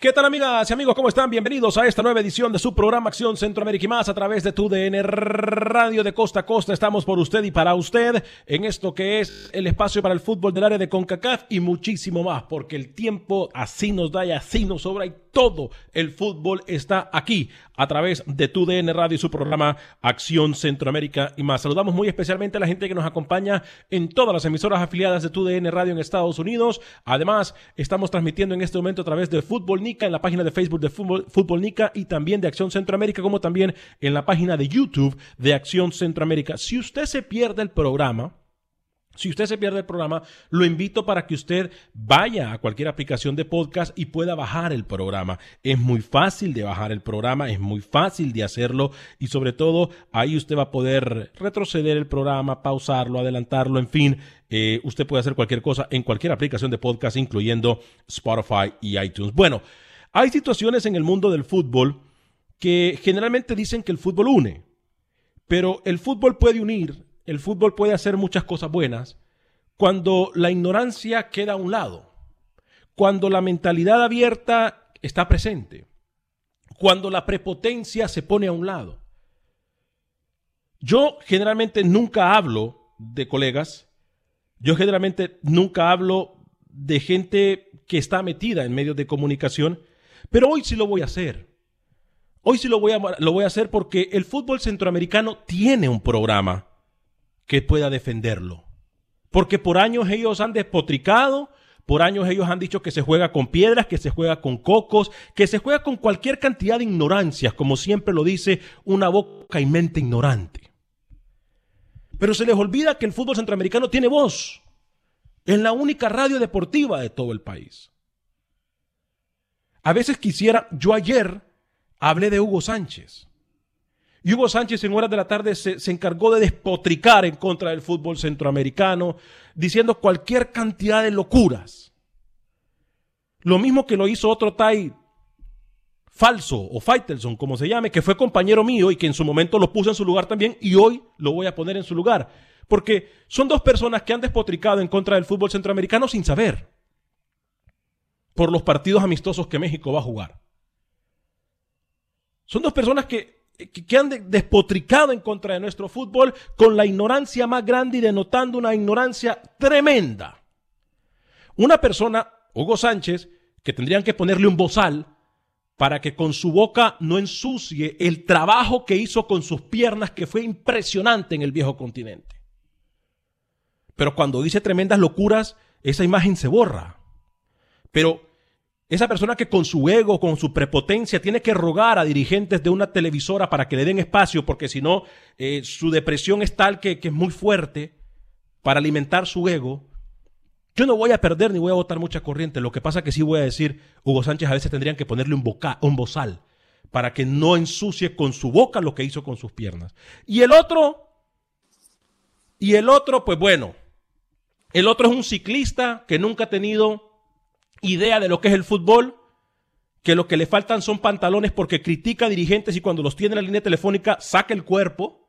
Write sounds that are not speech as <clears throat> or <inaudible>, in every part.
¿Qué tal amigas y amigos? ¿Cómo están? Bienvenidos a esta nueva edición de su programa Acción Centroamérica y más a través de tu DN Radio de Costa a Costa. Estamos por usted y para usted en esto que es el espacio para el fútbol del área de CONCACAF y muchísimo más, porque el tiempo así nos da y así nos sobra y todo el fútbol está aquí a través de tu DN Radio y su programa Acción Centroamérica y más. Saludamos muy especialmente a la gente que nos acompaña en todas las emisoras afiliadas de tu DN Radio en Estados Unidos. Además, estamos transmitiendo en este momento a través de Fútbol Nica en la página de Facebook de Fútbol, Fútbol Nica y también de Acción Centroamérica, como también en la página de YouTube de Acción Centroamérica. Si usted se pierde el programa, si usted se pierde el programa, lo invito para que usted vaya a cualquier aplicación de podcast y pueda bajar el programa. Es muy fácil de bajar el programa, es muy fácil de hacerlo y sobre todo ahí usted va a poder retroceder el programa, pausarlo, adelantarlo, en fin, eh, usted puede hacer cualquier cosa en cualquier aplicación de podcast, incluyendo Spotify y iTunes. Bueno, hay situaciones en el mundo del fútbol que generalmente dicen que el fútbol une, pero el fútbol puede unir el fútbol puede hacer muchas cosas buenas cuando la ignorancia queda a un lado, cuando la mentalidad abierta está presente, cuando la prepotencia se pone a un lado. Yo generalmente nunca hablo de colegas, yo generalmente nunca hablo de gente que está metida en medios de comunicación, pero hoy sí lo voy a hacer. Hoy sí lo voy a, lo voy a hacer porque el fútbol centroamericano tiene un programa que pueda defenderlo. Porque por años ellos han despotricado, por años ellos han dicho que se juega con piedras, que se juega con cocos, que se juega con cualquier cantidad de ignorancias, como siempre lo dice una boca y mente ignorante. Pero se les olvida que el fútbol centroamericano tiene voz. Es la única radio deportiva de todo el país. A veces quisiera, yo ayer hablé de Hugo Sánchez. Y Hugo Sánchez en horas de la tarde se, encargó de despotricar en contra del fútbol centroamericano, diciendo cualquier cantidad de locuras. Lo mismo que lo hizo otro Tai falso o Faitelson, como se llame, que fue compañero mío y que en su momento lo puse en su lugar también y hoy lo voy a poner en su lugar. Porque son dos personas que han despotricado en contra del fútbol centroamericano sin saber por los partidos amistosos que México va a jugar. Son dos personas que que han despotricado en contra de nuestro fútbol con la ignorancia más grande y denotando una ignorancia tremenda. Una persona, Hugo Sánchez, que tendrían que ponerle un bozal para que con su boca no ensucie el trabajo que hizo con sus piernas, que fue impresionante en el viejo continente. Pero cuando dice tremendas locuras, esa imagen se borra. Pero esa persona que con su ego, con su prepotencia, tiene que rogar a dirigentes de una televisora para que le den espacio, porque si no, eh, su depresión es tal que, que es muy fuerte para alimentar su ego. Yo no voy a perder ni voy a votar mucha corriente. Lo que pasa que sí voy a decir, Hugo Sánchez a veces tendrían que ponerle un, boca, un bozal para que no ensucie con su boca lo que hizo con sus piernas. Y el otro, y el otro, pues bueno, el otro es un ciclista que nunca ha tenido idea de lo que es el fútbol, que lo que le faltan son pantalones porque critica a dirigentes y cuando los tiene en la línea telefónica saca el cuerpo.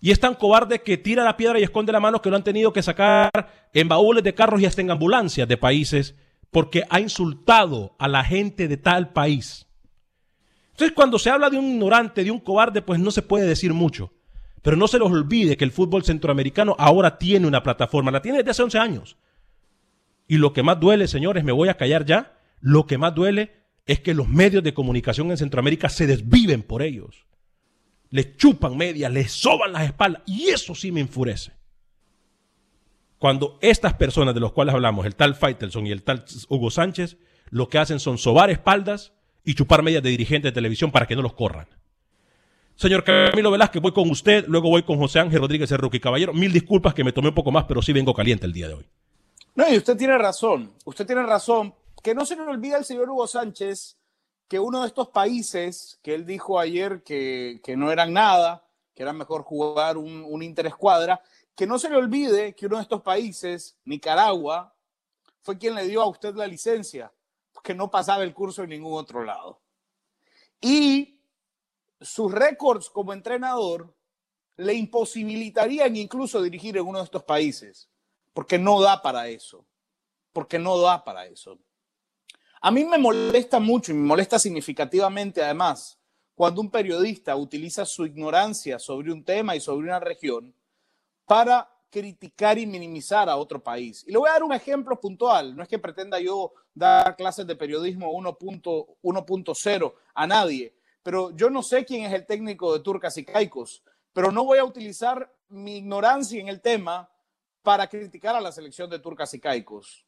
Y es tan cobarde que tira la piedra y esconde la mano que lo han tenido que sacar en baúles de carros y hasta en ambulancias de países porque ha insultado a la gente de tal país. Entonces, cuando se habla de un ignorante, de un cobarde, pues no se puede decir mucho. Pero no se les olvide que el fútbol centroamericano ahora tiene una plataforma, la tiene desde hace 11 años. Y lo que más duele, señores, me voy a callar ya, lo que más duele es que los medios de comunicación en Centroamérica se desviven por ellos. Les chupan medias, les soban las espaldas. Y eso sí me enfurece. Cuando estas personas de los cuales hablamos, el tal Faitelson y el tal Hugo Sánchez, lo que hacen son sobar espaldas y chupar medias de dirigentes de televisión para que no los corran. Señor Camilo Velázquez, voy con usted, luego voy con José Ángel Rodríguez Rookie Caballero, mil disculpas que me tomé un poco más, pero sí vengo caliente el día de hoy. No, y usted tiene razón, usted tiene razón. Que no se le olvide al señor Hugo Sánchez que uno de estos países que él dijo ayer que, no eran nada, que era mejor jugar un, un interescuadra, que no se le olvide que uno de estos países, Nicaragua, fue quien le dio a usted la licencia, que no pasaba el curso en ningún otro lado. Y sus récords como entrenador le imposibilitarían incluso dirigir en uno de estos países porque no da para eso, porque no da para eso. A mí me molesta mucho y me molesta significativamente además cuando un periodista utiliza su ignorancia sobre un tema y sobre una región para criticar y minimizar a otro país. Y le voy a dar un ejemplo puntual. No es que pretenda yo dar clases de periodismo 1.0 a nadie, pero yo no sé quién es el técnico de Turcas y Caicos, pero no voy a utilizar mi ignorancia en el tema para criticar a la selección de turcas y caicos.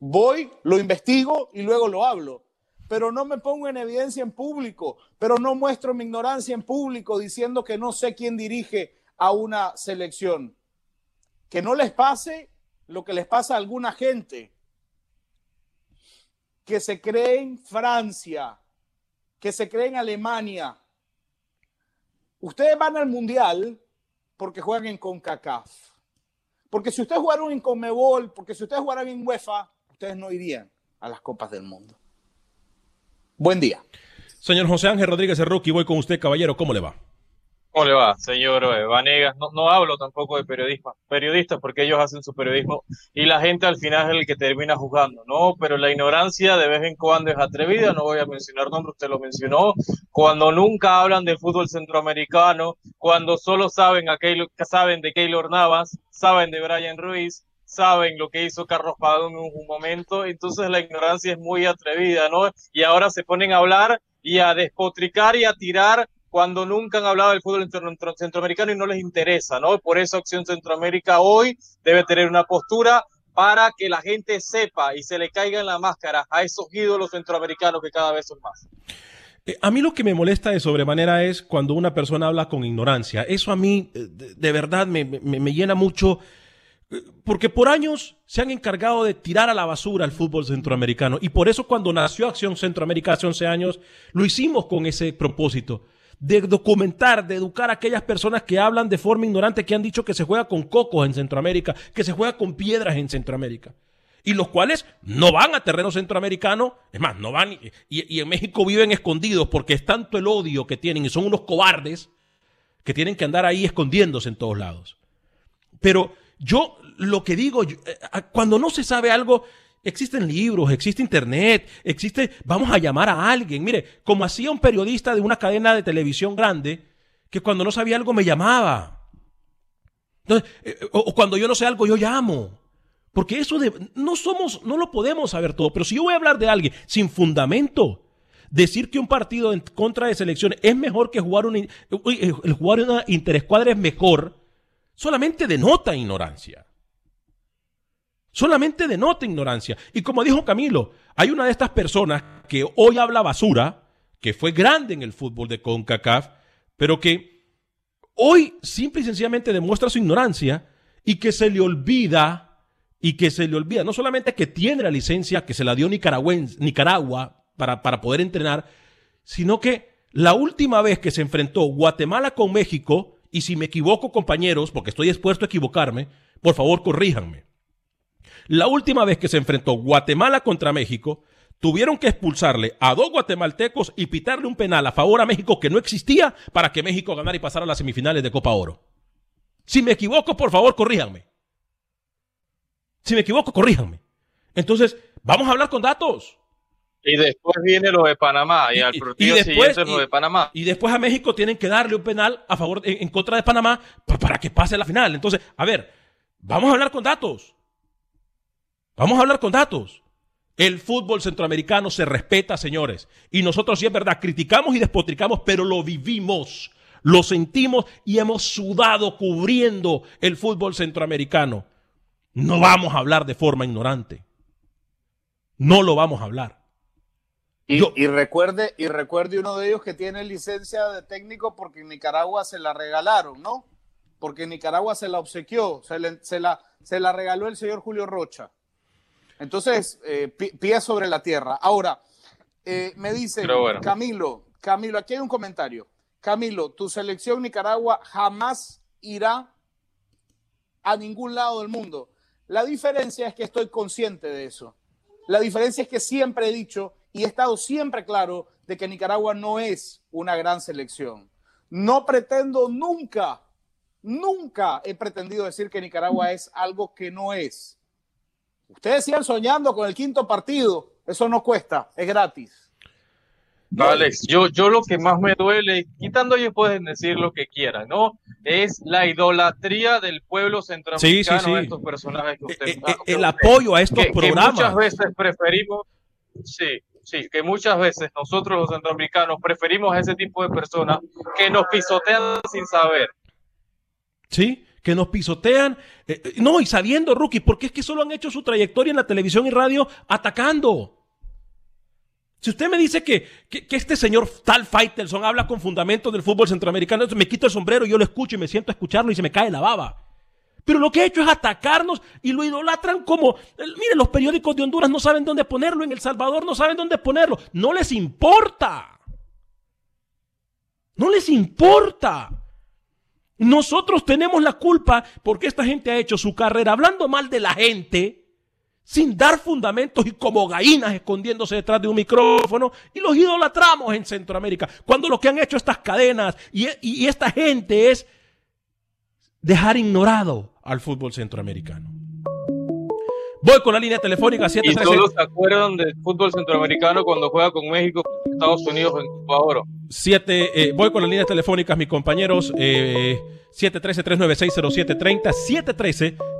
Voy, lo investigo y luego lo hablo, pero no me pongo en evidencia en público, pero no muestro mi ignorancia en público diciendo que no sé quién dirige a una selección. Que no les pase lo que les pasa a alguna gente que se cree en Francia, que se cree en Alemania. Ustedes van al Mundial porque juegan en CONCACAF. Porque si ustedes jugaron en Conmebol, porque si ustedes jugaran en UEFA, ustedes no irían a las Copas del Mundo. Buen día. Señor José Ángel Rodríguez Rookie, voy con usted, caballero. ¿Cómo le va? ¿Cómo le va, señor eh, Vanegas? No, no hablo tampoco de periodismo, periodistas porque ellos hacen su periodismo y la gente al final es el que termina juzgando, ¿no? Pero la ignorancia de vez en cuando es atrevida, no voy a mencionar nombres, usted lo mencionó, cuando nunca hablan del fútbol centroamericano, cuando solo saben, a saben de Keylor Navas, saben de Brian Ruiz, saben lo que hizo Carlos Pagón en un momento, entonces la ignorancia es muy atrevida, ¿no? Y ahora se ponen a hablar y a despotricar y a tirar cuando nunca han hablado del fútbol centroamericano y no les interesa, ¿no? Por eso Acción Centroamérica hoy debe tener una postura para que la gente sepa y se le caiga en la máscara a esos ídolos centroamericanos que cada vez son más. Eh, a mí lo que me molesta de sobremanera es cuando una persona habla con ignorancia. Eso a mí eh, de, verdad me, me, llena mucho eh, porque por años se han encargado de tirar a la basura el fútbol centroamericano y por eso cuando nació Acción Centroamérica hace 11 años lo hicimos con ese propósito de documentar, de educar a aquellas personas que hablan de forma ignorante, que han dicho que se juega con cocos en Centroamérica, que se juega con piedras en Centroamérica. Y los cuales no van a terreno centroamericano, es más, no van, y, y en México viven escondidos porque es tanto el odio que tienen y son unos cobardes que tienen que andar ahí escondiéndose en todos lados. Pero yo lo que digo, eh, cuando no se sabe algo, Existen libros, existe internet, existe, vamos a llamar a alguien. Mire, como hacía un periodista de una cadena de televisión grande, que cuando no sabía algo me llamaba. Entonces, eh, o, cuando yo no sé algo, yo llamo. Porque eso de, no somos, no lo podemos saber todo. Pero si yo voy a hablar de alguien sin fundamento, decir que un partido en contra de selecciones es mejor que jugar un, el jugar una interescuadra es mejor, solamente denota ignorancia solamente denota ignorancia. Y como dijo Camilo, hay una de estas personas que hoy habla basura, que fue grande en el fútbol de CONCACAF, pero que hoy simple y sencillamente demuestra su ignorancia y que se le olvida y que se le olvida, no solamente que tiene la licencia que se la dio Nicaragua para, para poder entrenar, sino que la última vez que se enfrentó Guatemala con México, y si me equivoco compañeros, porque estoy dispuesto a equivocarme, por favor corríjanme. La última vez que se enfrentó Guatemala contra México, tuvieron que expulsarle a dos guatemaltecos y pitarle un penal a favor a México que no existía para que México ganara y pasara a las semifinales de Copa Oro. Si me equivoco, por favor, corríjanme. Si me equivoco, corríjanme. Entonces, vamos a hablar con datos. Y después viene lo de Panamá y, al partido siguiente lo de Panamá. Y después a México tienen que darle un penal a favor en, contra de Panamá para que pase a la final. Entonces, a ver, vamos a hablar con datos. Vamos a hablar con datos. El fútbol centroamericano se respeta, señores. Y nosotros, sí es verdad, criticamos y despotricamos, pero lo vivimos, lo sentimos y hemos sudado cubriendo el fútbol centroamericano. No vamos a hablar de forma ignorante. No lo vamos a hablar. Y, y, recuerde, y recuerde uno de ellos que tiene licencia de técnico porque en Nicaragua se la regalaron, ¿no? Porque en Nicaragua se la obsequió, se, se, la, se la regaló el señor Julio Rocha. Entonces, eh, pie sobre la tierra. Ahora, eh, me dice Camilo, Camilo, aquí hay un comentario. Camilo, tu selección Nicaragua jamás irá a ningún lado del mundo. La diferencia es que estoy consciente de eso. La diferencia es que siempre he dicho y he estado siempre claro de que Nicaragua no es una gran selección. No pretendo nunca, nunca he pretendido decir que Nicaragua es algo que no es. Ustedes sigan soñando con el quinto partido. Eso no cuesta, es gratis. Alex, yo, yo lo que más me duele, quitando ellos pueden decir lo que quieran, ¿no? Es la idolatría del pueblo centroamericano a estos personajes que usted, eh, eh, El apoyo a estos programas. Que muchas veces preferimos, sí, sí, que muchas veces nosotros los centroamericanos preferimos a ese tipo de personas que nos pisotean sin saber. Sí, que nos pisotean. Eh, eh, no, y sabiendo, rookie, porque es que solo han hecho su trayectoria en la televisión y radio atacando. Si usted me dice que, que, este señor tal Faitelson habla con fundamentos del fútbol centroamericano, me quito el sombrero, y yo lo escucho y me siento a escucharlo y se me cae la baba. Pero lo que ha hecho es atacarnos y lo idolatran como, miren, los periódicos de Honduras no saben dónde ponerlo, en El Salvador no saben dónde ponerlo. No les importa. No les importa. Nosotros tenemos la culpa porque esta gente ha hecho su carrera hablando mal de la gente, sin dar fundamentos y como gallinas escondiéndose detrás de un micrófono y los idolatramos en Centroamérica. Cuando lo que han hecho estas cadenas y, esta gente es dejar ignorado al fútbol centroamericano. Voy con la línea telefónica 713. ¿Y todos se acuerdan del fútbol centroamericano cuando juega con México, Estados Unidos en Copa Oro? Siete, eh, voy con las líneas telefónicas, mis compañeros. Eh, 713-396-0730.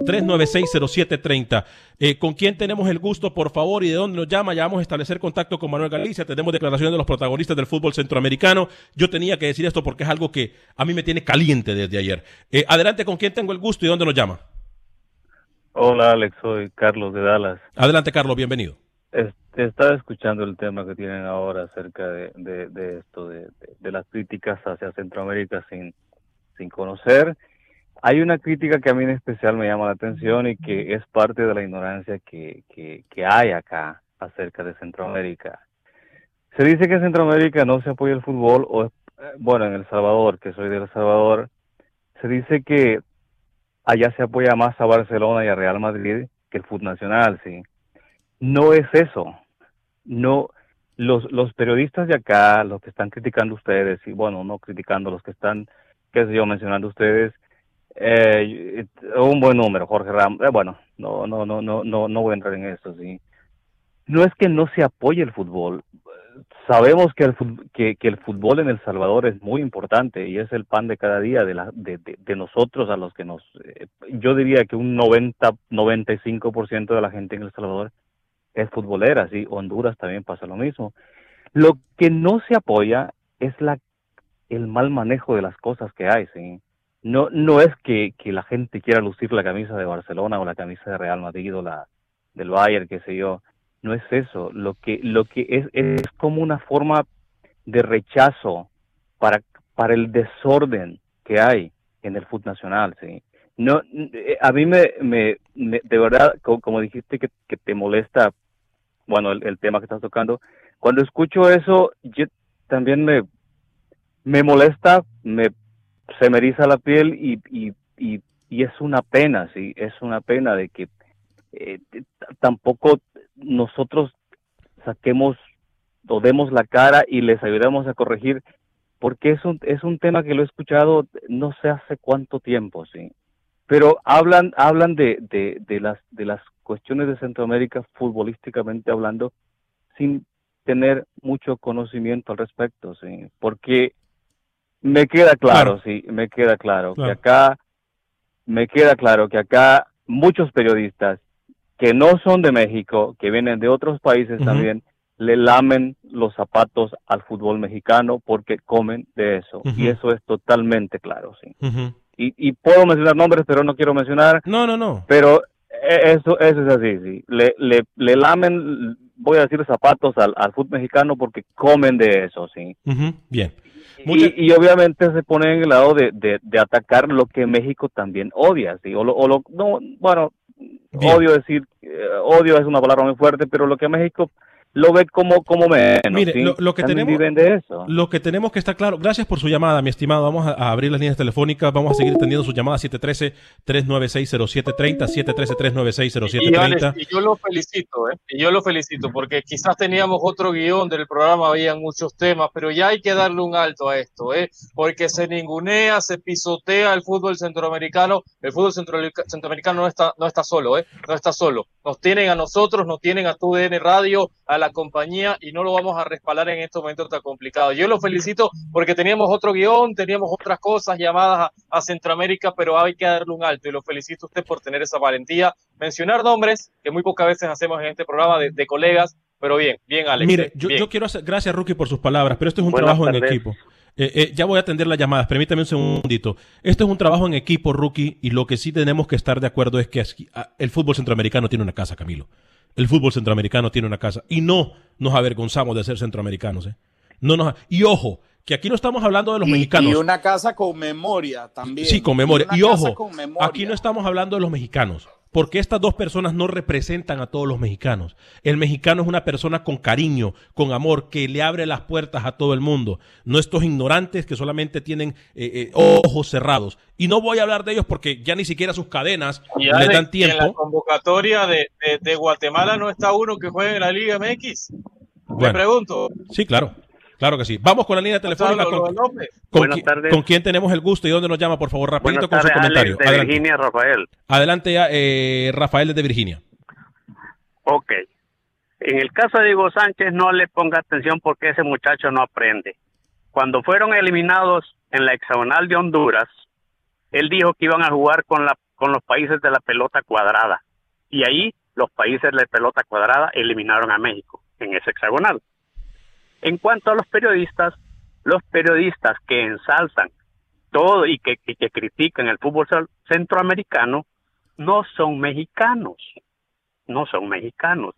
713-396-0730. Eh, ¿Con quién tenemos el gusto, por favor, y de dónde nos llama? Ya vamos a establecer contacto con Manuel Galicia. Tenemos declaraciones de los protagonistas del fútbol centroamericano. Yo tenía que decir esto porque es algo que a mí me tiene caliente desde ayer. Eh, adelante, ¿con quién tengo el gusto y dónde nos llama? Hola Alex, soy Carlos de Dallas. Adelante Carlos, bienvenido. Este, estaba escuchando el tema que tienen ahora acerca de, de, esto, de, de, las críticas hacia Centroamérica sin, sin conocer. Hay una crítica que a mí en especial me llama la atención y que es parte de la ignorancia que, que, que hay acá acerca de Centroamérica. Se dice que en Centroamérica no se apoya el fútbol, o bueno, en El Salvador, que soy de El Salvador, se dice que allá se apoya más a Barcelona y a Real Madrid que el fútbol nacional, sí. No es eso. No, los, los periodistas de acá, los que están criticando ustedes, y bueno, no criticando, los que están, qué sé yo, mencionando ustedes, eh, un buen número, Jorge Ramos, eh, bueno, no, no, no, no, no, no voy a entrar en eso, sí. No es que no se apoye el fútbol, sabemos que el, que, el fútbol en El Salvador es muy importante y es el pan de cada día de, la, de, de, nosotros a los que nos... Eh, yo diría que un 90, 95% de la gente en El Salvador es futbolera, sí, Honduras también pasa lo mismo. Lo que no se apoya es la el mal manejo de las cosas que hay, sí. No, no es que, que la gente quiera lucir la camisa de Barcelona o la camisa de Real Madrid o la del Bayern, qué sé yo no es eso, lo que, lo que es, es como una forma de rechazo para, para el desorden que hay en el fútbol nacional, ¿sí? No, a mí me, me, de verdad, como, dijiste que, te molesta, bueno, el, tema que estás tocando, cuando escucho eso, yo también me, me molesta, me, se me eriza la piel y, y, y, es una pena, sí, es una pena de que eh, tampoco nosotros saquemos o demos la cara y les ayudemos a corregir, porque es un, es un tema que lo he escuchado no sé hace cuánto tiempo, sí pero hablan hablan de, de, las de las cuestiones de Centroamérica futbolísticamente hablando sin tener mucho conocimiento al respecto sí porque me queda claro, sí me queda claro, que acá me queda claro que acá muchos periodistas que no son de México que vienen de otros países también le lamen los zapatos al fútbol mexicano porque comen de eso y eso es totalmente claro sí y, puedo mencionar nombres, pero no quiero mencionar. No, no, no. Pero e, eso, eso es así, sí. Le, le, le lamen, voy a decir, zapatos al, al fútbol mexicano porque comen de eso, sí. Bien. Y, obviamente se ponen en el lado de, de, atacar lo que México también odia, sí. O lo, o lo no, bueno, odio decir, eh, odio es una palabra muy fuerte, pero lo que México lo ve como, como menos. Mire, lo, que tenemos, lo que tenemos que estar claro, gracias por su llamada, mi estimado. Vamos a, abrir las líneas telefónicas, vamos a seguir atendiendo su llamada 713-396-0730, 713-396-0730. Y yo lo felicito, ¿eh? Y yo lo felicito, porque quizás teníamos otro guion del programa, había muchos temas, pero ya hay que darle un alto a esto, ¿eh? Porque se ningunea, se pisotea el fútbol centroamericano. El fútbol centroamericano no está, no está solo, ¿eh? No está solo. Nos tienen a nosotros, nos tienen a TUDN Radio, a la la compañía y no lo vamos a respaldar en estos momentos tan complicados. Yo lo felicito porque teníamos otro guion, teníamos otras cosas llamadas a, Centroamérica, pero hay que darle un alto y lo felicito a usted por tener esa valentía. Mencionar nombres que muy pocas veces hacemos en este programa de, colegas, pero bien, bien, Alex. Mire, yo, quiero hacer, gracias, Rookie, por sus palabras, pero esto es un trabajo en equipo. Eh, eh, ya voy a atender las llamadas, permítame un segundito. Esto es un trabajo en equipo, Rookie, y lo que sí tenemos que estar de acuerdo es que ah, el fútbol centroamericano tiene una casa, Camilo el fútbol centroamericano tiene una casa. Y no nos avergonzamos de ser centroamericanos. ¿eh? No nos, y ojo, que aquí no estamos hablando de los mexicanos. Y una casa con memoria también. Sí, con memoria. Y, ojo, aquí no estamos hablando de los mexicanos porque estas dos personas no representan a todos los mexicanos. El mexicano es una persona con cariño, con amor, que le abre las puertas a todo el mundo. No estos ignorantes que solamente tienen eh, eh, ojos cerrados. Y no voy a hablar de ellos porque ya ni siquiera sus cadenas le dan tiempo. en la convocatoria de, Guatemala no está uno que juegue en la Liga MX. Le pregunto. Sí, claro. Claro que sí. Vamos con la línea telefónica. Con, con, quién tenemos el gusto y dónde nos llama, por favor, rapidito con su comentario. de Virginia, Rafael. Adelante, eh, Rafael desde Virginia. Ok. En el caso de Diego Sánchez, no le ponga atención porque ese muchacho no aprende. Cuando fueron eliminados en la hexagonal de Honduras, él dijo que iban a jugar con, la, con los países de la pelota cuadrada. Y ahí los países de la pelota cuadrada eliminaron a México en ese hexagonal. En cuanto a los periodistas, los periodistas que ensalzan todo y que, critican el fútbol centroamericano no son mexicanos, no son mexicanos,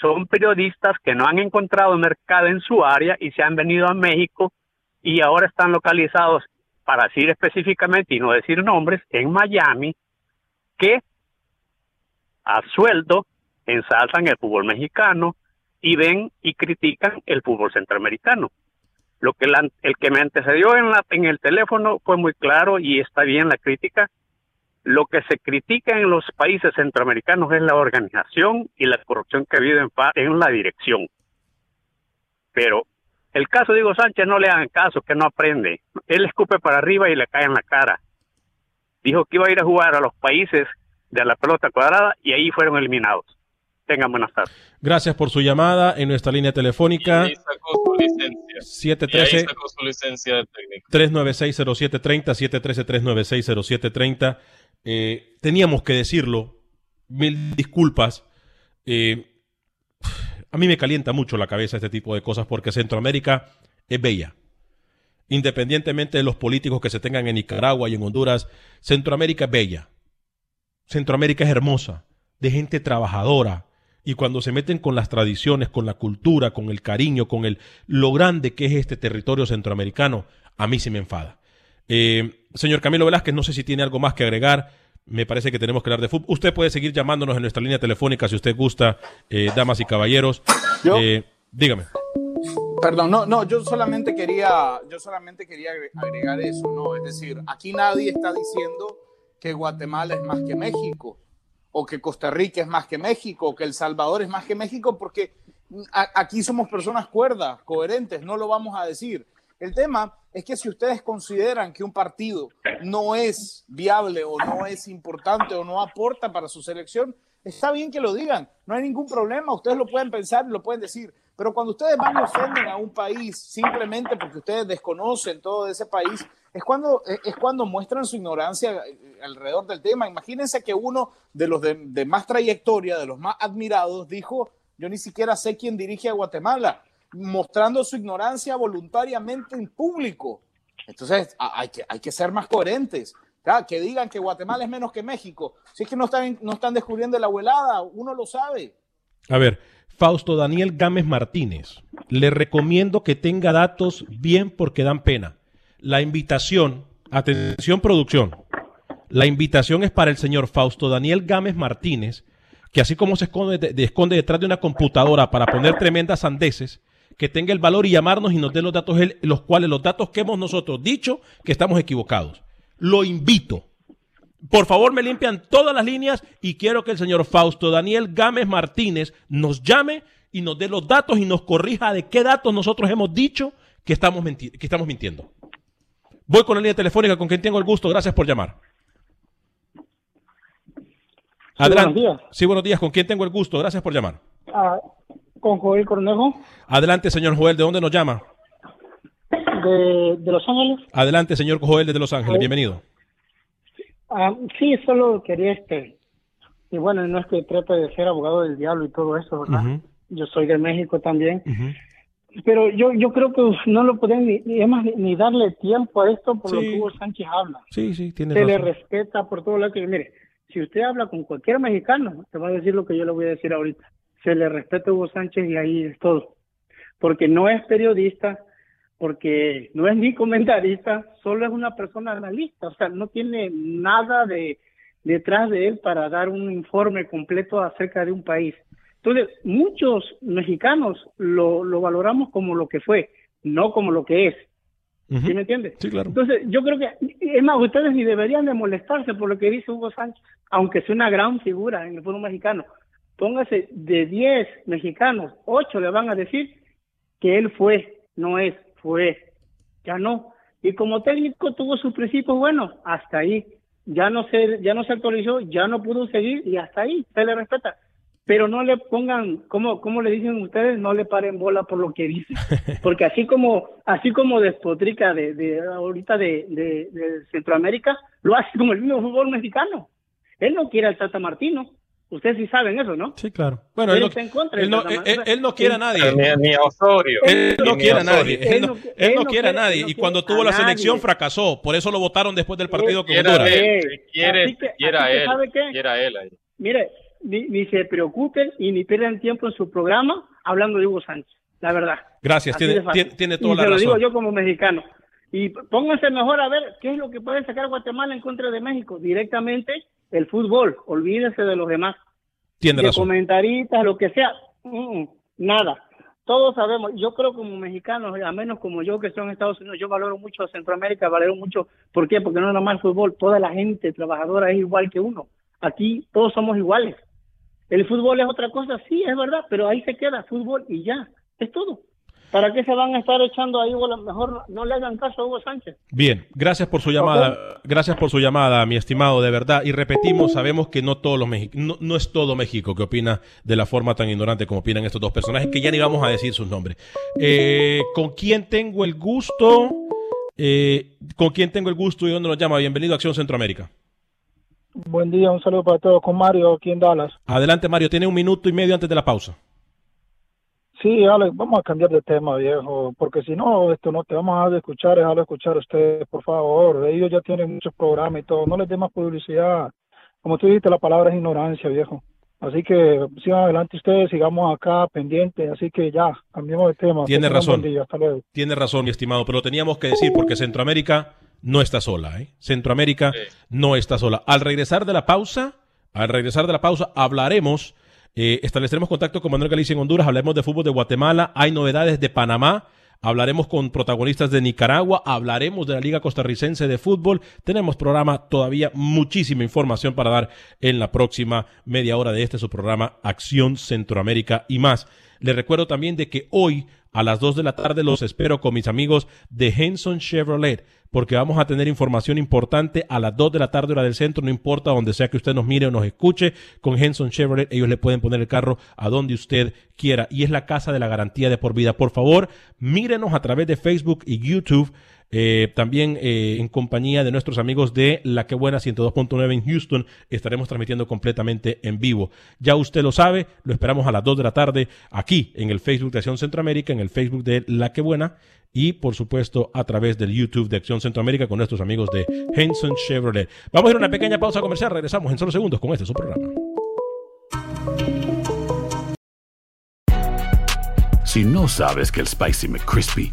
son periodistas que no han encontrado mercado en su área y se han venido a México y ahora están localizados, para decir específicamente y no decir nombres, en Miami, que a sueldo ensalzan el fútbol mexicano, y ven y critican el fútbol centroamericano. Lo que el que me antecedió en, la, en el teléfono fue muy claro y está bien la crítica. Lo que se critica en los países centroamericanos es la organización y la corrupción que habido en, en la dirección. Pero el caso de Sánchez no le hagan caso, que no aprende. Él escupe para arriba y le cae en la cara. Dijo que iba a ir a jugar a los países de la pelota cuadrada y ahí fueron eliminados. Tengan buenas tardes. Gracias por su llamada en nuestra línea telefónica. Y ahí sacó su licencia. 713 su licencia de 3960730 713-396-0730. Eh, teníamos que decirlo. Mil disculpas. Eh, a mí me calienta mucho la cabeza este tipo de cosas porque Centroamérica es bella. Independientemente de los políticos que se tengan en Nicaragua y en Honduras, Centroamérica es bella. Centroamérica es hermosa, de gente trabajadora, y cuando se meten con las tradiciones, con la cultura, con el cariño, con el lo grande que es este territorio centroamericano, a mí se me enfada. Eh, señor Camilo Velázquez, no sé si tiene algo más que agregar. me parece que tenemos que hablar de fútbol. Usted puede seguir llamándonos en nuestra línea telefónica si usted gusta, eh, damas y caballeros. Yo- Eh, dígame. Perdón, no, no, yo solamente quería, yo solamente quería agre- agregar eso, ¿no? Es decir, aquí nadie está diciendo que Guatemala es más que México, o que Costa Rica es más que México, o que El Salvador es más que México, porque aquí somos personas cuerdas, coherentes, no lo vamos a decir. El tema es que si ustedes consideran que un partido no es viable o no es importante o no aporta para su selección, está bien que lo digan, no hay ningún problema, ustedes lo pueden pensar y lo pueden decir, pero cuando ustedes van y ofenden a un país simplemente porque ustedes desconocen todo de ese país, es cuando, es- es cuando muestran su ignorancia eh, alrededor del tema. Imagínense que uno de los de, más trayectoria, de los más admirados, dijo, yo ni siquiera sé quién dirige a Guatemala, mostrando su ignorancia voluntariamente en público. Entonces, hay que, hay que ser más coherentes. Que digan que Guatemala es menos que México. Si es que no están, no están descubriendo la abuelada, uno lo sabe. A ver, Fausto Daniel Gámez Martínez. Le recomiendo que tenga datos bien porque dan pena. La invitación, atención producción, la invitación es para el señor Fausto Daniel Gámez Martínez, que así como se esconde, de- de- esconde detrás de una computadora para poner tremendas sandeces, que tenga el valor y llamarnos y nos dé los datos, los cuales los datos que hemos nosotros dicho que estamos equivocados. Lo invito. Por favor, me limpian todas las líneas y quiero que el señor Fausto Daniel Gámez Martínez nos llame y nos dé los datos y nos corrija de qué datos nosotros hemos dicho que estamos, que estamos mintiendo. Voy con la línea telefónica con quien tengo el gusto. Gracias por llamar. Adelante. buenos días. Sí, buenos días. ¿Con quién tengo el gusto? Gracias por llamar. Ah, con Joel Cornejo Adelante, señor Joel. ¿De dónde nos llama? de, de Los Ángeles. Adelante, señor Joel, desde Los Ángeles. Bienvenido. Ah, sí, solo quería este. Y bueno, no es que trate de ser abogado del diablo y todo eso, ¿verdad? Yo soy de México también. ujú. Pero yo yo creo que no lo pueden ni, ni, ni- darle tiempo a esto por lo que Hugo Sánchez habla. Sí, sí, tiene Se le respeta por todo lo que... Mire, si usted habla con cualquier mexicano, te va a decir lo que yo le voy a decir ahorita. Se le respeta a Hugo Sánchez y ahí es todo. Porque no es periodista, porque no es ni comentarista, solo es una persona analista. O sea, no tiene nada de detrás de él para dar un informe completo acerca de un país. Entonces, muchos mexicanos lo, lo valoramos como lo que fue, no como lo que es. ¿Sí me entiendes? Sí, claro. Entonces, yo creo que, es más, ustedes ni deberían de molestarse por lo que dice Hugo Sánchez, aunque sea una gran figura en el fútbol mexicano. Póngase de 10 mexicanos, 8 le van a decir que él fue, no es, fue, ya no. Y como técnico tuvo sus principios buenos, hasta ahí. Ya no se, ya no se actualizó, ya no pudo seguir y hasta ahí se le respeta. Pero no le pongan, como, como le dicen ustedes, no le paren bola por lo que dice. <laughs> Porque así como, así como despotrica de, de ahorita de, de, de Centroamérica, lo hace como el mismo fútbol mexicano. Él no quiere al Tata Martino. Ustedes sí saben eso, ¿no? Sí, claro. Bueno, él Él no, está en contra él no, él, él- quiere a nadie. Ni, ni a Osorio. Él no quiere a nadie. Él no, él no quiere a nadie. Y cuando quiere tuvo a la selección nadie. fracasó. Por eso lo votaron después del partido con Honduras. quiere, así que, él, ¿sabe qué? quiera él ahí. Mire, ni, ni se preocupen y ni pierdan tiempo en su programa hablando de Hugo Sánchez, la verdad. Gracias, tiene, tiene, tiene toda y la se lo digo razón. yo como mexicano. Y pónganse mejor a ver qué es lo que puede sacar Guatemala en contra de México. Directamente el fútbol. Olvídese de los demás. Tiene de razón. comentaristas, lo que sea. Mm, mm, nada. Todos sabemos, yo creo como mexicanos, a menos como yo que soy en Estados Unidos, yo valoro mucho a Centroamérica, valoro mucho, ¿por qué? Porque no es nomás el fútbol, toda la gente trabajadora es igual que uno. Aquí todos somos iguales. El fútbol es otra cosa, sí, es verdad, pero ahí se queda fútbol y ya, es todo. ¿Para qué se van a estar echando ahí? Bueno, mejor no le hagan caso a Hugo Sánchez. Bien, gracias por su llamada, gracias por su llamada, mi estimado, de verdad. Y repetimos, sabemos que no todos los no es todo México que opina de la forma tan ignorante como opinan estos dos personajes, que ya ni vamos a decir sus nombres. Eh, ¿Con quién tengo el gusto? Eh, ¿Con quién tengo el gusto y dónde nos llama? Bienvenido a Acción Centroamérica. Buen día, un saludo para todos con Mario aquí en Dallas. Adelante, Mario, tiene un minuto y medio antes de la pausa. Sí, Alex, vamos a cambiar de tema, viejo, porque si no, esto no te vamos a dejar de escuchar, dejarlo escuchar a ustedes, por favor. Ellos ya tienen muchos programas y todo, no les dé más publicidad. Como tú dijiste, la palabra es ignorancia, viejo. Así que sigan adelante ustedes, sigamos acá pendientes, así que ya, cambiemos de tema. Tiene tengan razón. buen día, hasta luego. Tiene razón, mi estimado, pero lo teníamos que decir porque Centroamérica no está sola, ¿eh? Centroamérica no está sola. Al regresar de la pausa, al regresar de la pausa, hablaremos, eh, estableceremos contacto con Manuel Galicia en Honduras, hablaremos de fútbol de Guatemala, hay novedades de Panamá, hablaremos con protagonistas de Nicaragua, hablaremos de la Liga Costarricense de Fútbol. Tenemos programa todavía muchísima información para dar en la próxima media hora de este su programa Acción Centroamérica y más. Les recuerdo también de que hoy a las 2 de la tarde los espero con mis amigos de Henson Chevrolet, porque vamos a tener información importante a las 2 de la tarde hora del centro, no importa donde sea que usted nos mire o nos escuche, con Henson Chevrolet ellos le pueden poner el carro a donde usted quiera y es la casa de la garantía de por vida. Por favor, mírenos a través de Facebook y YouTube eh, también eh, en compañía de nuestros amigos de La Que Buena 102.9 en Houston, estaremos transmitiendo completamente en vivo. Ya usted lo sabe, lo esperamos a las 2 de la tarde aquí en el Facebook de Acción Centroamérica, en el Facebook de La Que Buena y por supuesto a través del YouTube de Acción Centroamérica con nuestros amigos de Henson Chevrolet. Vamos a ir a una pequeña pausa comercial, regresamos en solo segundos con este su programa. Si no sabes que el Spicy McCrispy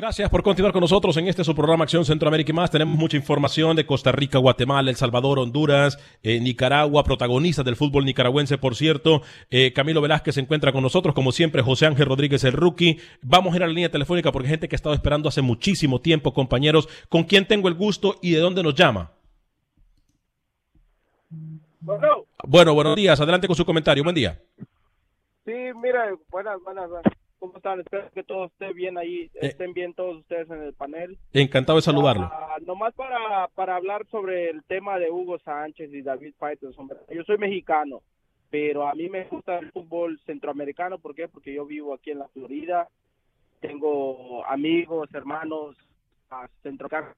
Gracias por continuar con nosotros en este su programa Acción Centroamérica y más. Tenemos mucha información de Costa Rica, Guatemala, El Salvador, Honduras, eh, Nicaragua, protagonistas del fútbol nicaragüense, por cierto. Eh, Camilo Velázquez se encuentra con nosotros, como siempre, José Ángel Rodríguez, el rookie. Vamos a ir a la línea telefónica porque hay gente que ha estado esperando hace muchísimo tiempo, compañeros. ¿Con quién tengo el gusto y de dónde nos llama? Bueno, Bueno, buenos días. Adelante con su comentario. Buen día. sí, mira, buenas, buenas, buenas. ¿Cómo están? Espero que todo esté bien ahí, Eh. estén bien todos ustedes en el panel. Encantado de saludarlo. Ah, nomás para, para hablar sobre el tema de Hugo Sánchez y David Faitelson. Yo soy mexicano, pero a mí me gusta el fútbol centroamericano. ¿Por qué? Porque yo vivo aquí en la Florida. Tengo amigos, hermanos, ah, centroamericanos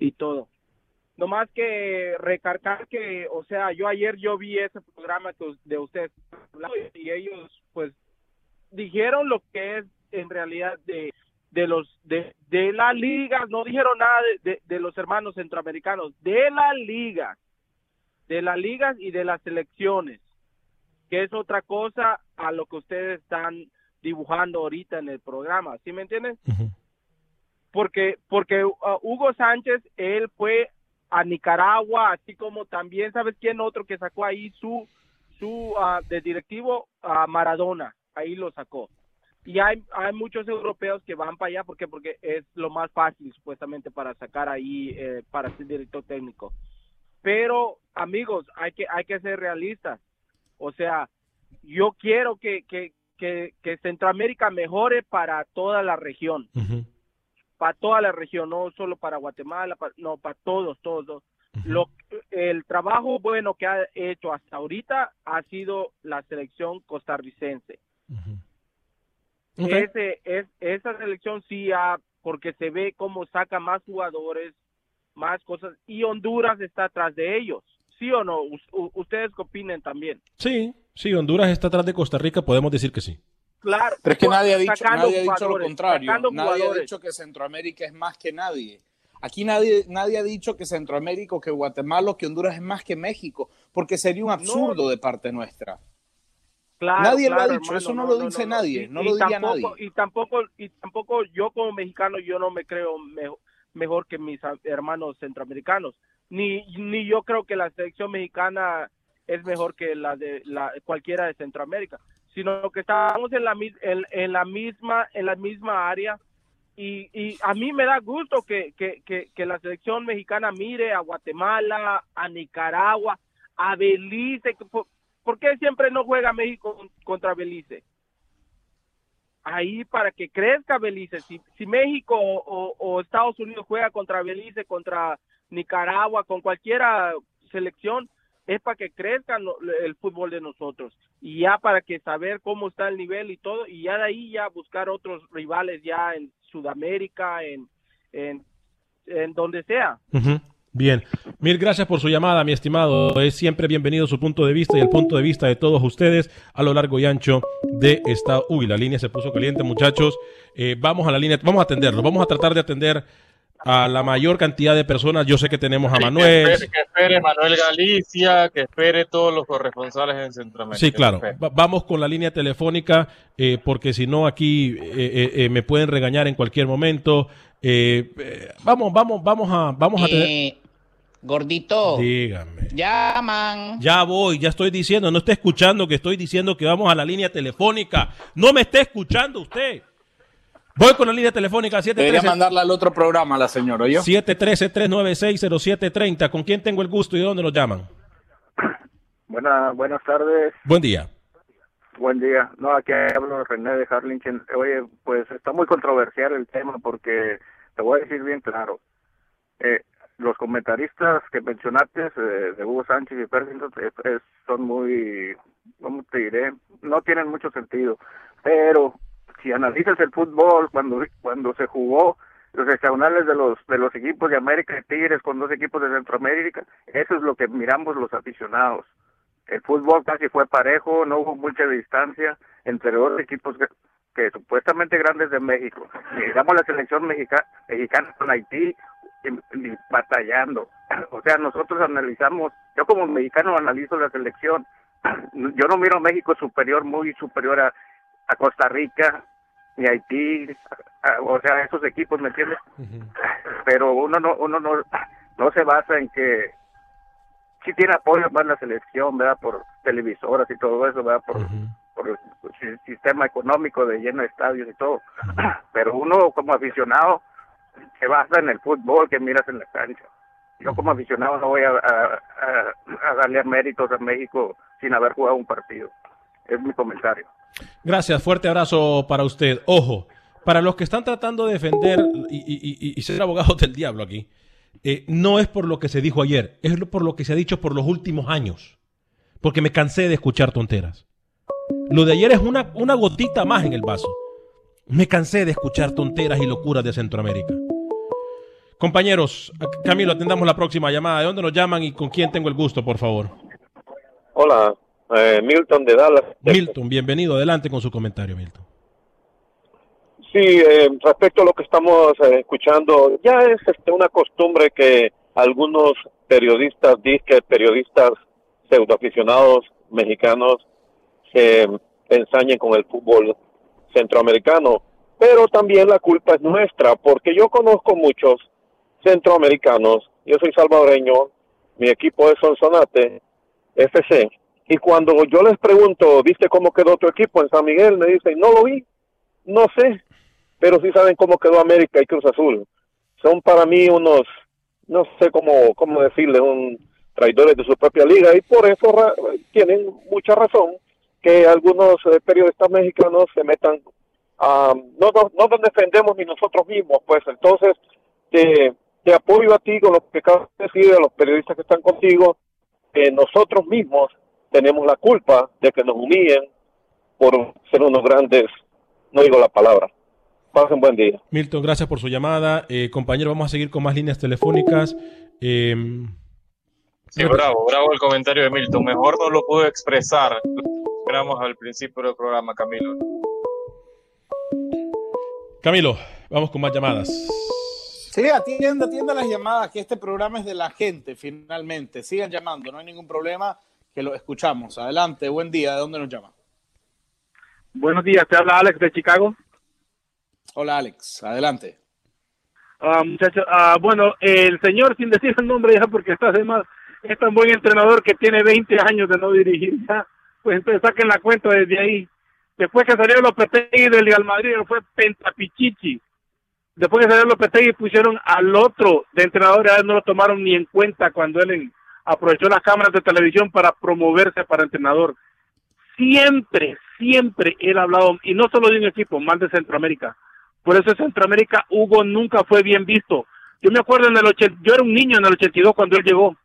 y todo. Nomás que recargar que, o sea, yo ayer yo vi ese programa de ustedes y ellos pues dijeron lo que es en realidad de de los de, de la liga, no dijeron nada de, de, de los hermanos centroamericanos, de la liga, de las ligas y de las selecciones, que es otra cosa a lo que ustedes están dibujando ahorita en el programa, ¿sí me entienden? porque porque uh, Hugo Sánchez él fue a Nicaragua así como también sabes quién otro que sacó ahí su su ah, de directivo a Maradona ahí lo sacó. Y hay hay muchos europeos que van para allá porque porque es lo más fácil supuestamente para sacar ahí eh, para ser director técnico. Pero amigos hay que hay que ser realistas. O sea yo quiero que que, que Centroamérica mejore para toda la región para toda la región, no solo para Guatemala, no, para todos, todos. Lo, el trabajo bueno que ha hecho hasta ahorita ha sido la selección costarricense. Ese, es, esa selección sí ha, porque se ve cómo saca más jugadores, más cosas, y Honduras está atrás de ellos. ¿Sí o no? U- ustedes qué opinen también. Sí, sí, Honduras está atrás de Costa Rica, podemos decir que sí. Claro. Pero es que nadie ha dicho, nadie ha dicho lo contrario. Nadie ha dicho que Centroamérica es más que nadie. Aquí nadie, nadie ha dicho que Centroamérica, o que Guatemala, o que Honduras es más que México, porque sería un absurdo de parte nuestra. Claro, Nadie lo ha dicho, hermano, eso no lo dice nadie, no lo diría tampoco, nadie. Y tampoco, y tampoco yo como mexicano, yo no me creo mejor, mejor que mis hermanos centroamericanos. Ni, ni yo creo que la selección mexicana es mejor que la de la, cualquiera de Centroamérica, sino que estamos en la, en, en la misma en la misma área y, a mí me da gusto que, que, que, la selección mexicana mire a Guatemala, a Nicaragua, a Belice. ¿Por, qué siempre no juega México con- contra Belice? Ahí para que crezca Belice. Si, si México o, o- Estados Unidos juega contra Belice, contra Nicaragua, con cualquiera selección, es para que crezca el fútbol de nosotros. Y ya para que saber cómo está el nivel y todo, y ya de ahí ya buscar otros rivales ya en Sudamérica, en, en, donde sea. Bien, mil gracias por su llamada, mi estimado. Es siempre bienvenido su punto de vista y el punto de vista de todos ustedes a lo largo y ancho de esta. Uy, la línea se puso caliente, muchachos. Eh, vamos a la línea, vamos a atenderlo, vamos a tratar de atender a la mayor cantidad de personas. Yo sé que tenemos a Manuel. Que espere, que espere Manuel Galicia, que espere todos los corresponsales en Centroamérica. Sí, claro. Va- vamos con la línea telefónica, eh, porque si no aquí eh, eh, eh, me pueden regañar en cualquier momento. Eh, eh, vamos, vamos, vamos a, vamos a tener. Gordito, Dígame. llaman. Ya voy, ya estoy diciendo, no está escuchando que estoy diciendo que vamos a la línea telefónica. No me está escuchando usted. Voy con la línea telefónica Debería 713 mandarla al otro programa, la señora, ¿yo? 713-396-0730. ¿Con quién tengo el gusto y de dónde nos llaman? Buena, buenas tardes, Buen día. buen día. No, aquí hablo René de Harlingen. Oye, pues está muy controversial el tema porque te voy a decir bien claro. Eh, los comentaristas que mencionaste, eh, de Hugo Sánchez y Ferguson, es- es- son muy, ¿cómo te diré? No tienen mucho sentido. Pero si analizas el fútbol cuando cuando se jugó los hexagonales de los de los equipos de América y Tigres con dos equipos de Centroamérica, eso es lo que miramos los aficionados. El fútbol casi fue parejo, no hubo mucha distancia entre dos equipos que, supuestamente grandes de México. Miramos la selección mexica- mexicana con Haití y batallando. O sea, nosotros analizamos, yo como mexicano analizo la selección. Yo no miro a México superior, muy superior a, a Costa Rica, ni Haití, o sea, esos equipos, ¿me entiendes? Pero uno no, uno no, no se basa en que sí tiene apoyo más la selección, ¿verdad? Por televisoras y todo eso, ¿verdad? Por, por el si- sistema económico de lleno de estadios y todo. <clears throat> Pero uno como aficionado se basa en el fútbol que miras en la cancha. Yo como aficionado no voy a, a, a- a darle méritos a México sin haber jugado un partido. Es mi comentario. Gracias, fuerte abrazo para usted. Ojo, para los que están tratando de defender y, ser abogados del diablo aquí, eh, no es por lo que se dijo ayer, es por lo que se ha dicho por los últimos años. Porque me cansé de escuchar tonteras. Lo de ayer es una, una gotita más en el vaso. Me cansé de escuchar tonteras y locuras de Centroamérica. Compañeros, Camilo, atendamos la próxima llamada. ¿De dónde nos llaman y con quién tengo el gusto, por favor? Hola, eh, Milton de Dallas. Milton, bienvenido. Adelante con su comentario, Milton. Sí, eh, respecto a lo que estamos eh, escuchando, ya es este, una costumbre que algunos periodistas, disque periodistas pseudoaficionados mexicanos se ensañen con el fútbol centroamericano, pero también la culpa es nuestra, porque yo conozco muchos centroamericanos, yo soy salvadoreño, mi equipo es Sonsonate, FC, y cuando yo les pregunto, ¿viste cómo quedó tu equipo en San Miguel? Me dicen, no lo vi, no sé, pero sí saben cómo quedó América y Cruz Azul. Son para mí unos, no sé cómo, cómo decirles, un traidores de su propia liga y por eso tienen mucha razón que algunos eh, periodistas mexicanos se metan a... no, nos- no nos defendemos ni nosotros mismos, pues entonces te, te apoyo a ti con lo que acabas de decir, a los periodistas que están contigo, que nosotros mismos tenemos la culpa de que nos humillen por ser unos grandes, no digo la palabra. Pasen buen día. Milton, gracias por su llamada. Eh, compañero, vamos a seguir con más líneas telefónicas. Eh, Sí, bravo, bravo el comentario de Milton. Mejor no lo pudo expresar. Esperamos al principio del programa, Camilo. Camilo, vamos con más llamadas. Sí, atienda, atienda las llamadas, que este programa es de la gente, finalmente. Sigan llamando, no hay ningún problema, que lo escuchamos. Adelante, buen día, ¿de dónde nos llama? Buenos días, te habla Alex de Chicago. Hola, Alex, adelante. Ah, muchachos, ah, bueno, el señor, sin decir el nombre ya porque está además, es tan buen entrenador que tiene 20 años de no dirigir ya, pues entonces saquen la cuenta desde ahí. Después que salió Lopetegui del Real Madrid, fue Pentapichichi. Después que salió Lopetegui pusieron al otro de entrenador, a él no lo tomaron ni en cuenta cuando él en- aprovechó las cámaras de televisión para promoverse para entrenador. Siempre, siempre él ha hablado, y no solo de un equipo, más de Centroamérica. Por eso en Centroamérica Hugo nunca fue bien visto. Yo me acuerdo en el 80, yo era un niño en el 82 cuando él llegó.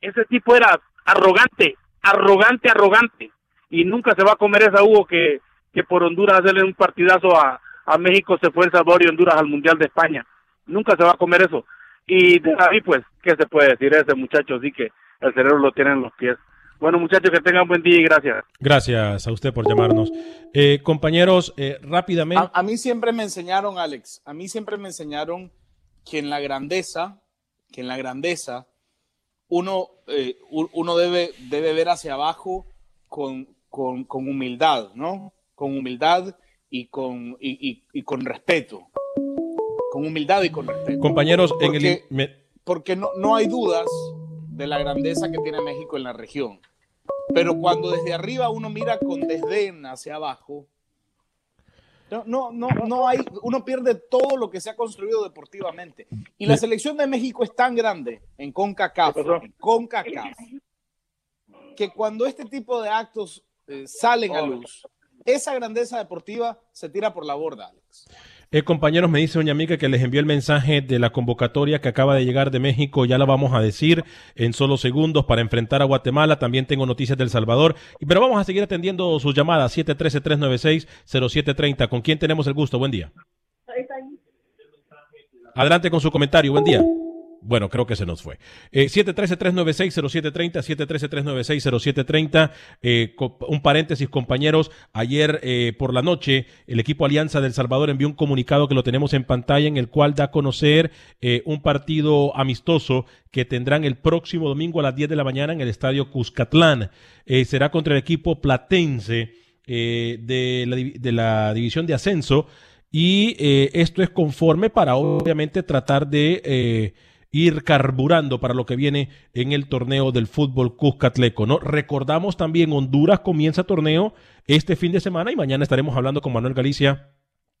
Ese tipo era arrogante, arrogante, arrogante. Y nunca se va a comer esa Hugo que, que por Honduras hacerle un partidazo a, a México se fue El Salvador y Honduras al Mundial de España. Nunca se va a comer eso. Y de ahí, pues, ¿qué se puede decir? Ese muchacho sí que el cerebro lo tiene en los pies. Bueno, muchachos, que tengan buen día y gracias. Gracias a usted por llamarnos. Eh, compañeros, eh, rápidamente. A, a mí siempre me enseñaron, Alex, a mí siempre me enseñaron que en la grandeza, que en la grandeza, uno, eh, uno debe, debe ver hacia abajo con, con, con humildad, ¿no? Con humildad y con, y, y- y con respeto. Con humildad y con respeto. Compañeros, en el. Porque- me- porque no, no hay dudas de la grandeza que tiene México en la región. Pero cuando desde arriba uno mira con desdén hacia abajo, no, no, no, no hay, uno pierde todo lo que se ha construido deportivamente. Y la selección de México es tan grande en CONCACAF, en CONCACAF, que cuando este tipo de actos eh, salen a luz, esa grandeza deportiva se tira por la borda, Alex. Eh, compañeros, me dice doña Mica que les envió el mensaje de la convocatoria que acaba de llegar de México. Ya la vamos a decir en solo segundos para enfrentar a Guatemala. También tengo noticias del Salvador. Pero vamos a seguir atendiendo sus llamadas. 713-396-0730. ¿Con quién tenemos el gusto? Buen día. Adelante con su comentario. Buen día. Bueno, creo que se nos fue. Eh, 713-396-0730, 713-396-0730. Eh, un paréntesis, compañeros. Ayer eh, por la noche, el equipo Alianza del Salvador envió un comunicado que lo tenemos en pantalla, en el cual da a conocer eh, un partido amistoso que tendrán el próximo domingo a las 10 de la mañana en el estadio Cuscatlán. Eh, será contra el equipo platense de, de la división de ascenso. Y esto es conforme para obviamente tratar de ir carburando para lo que viene en el torneo del fútbol Cuscatleco, ¿no? Recordamos también Honduras comienza torneo este fin de semana y mañana estaremos hablando con Manuel Galicia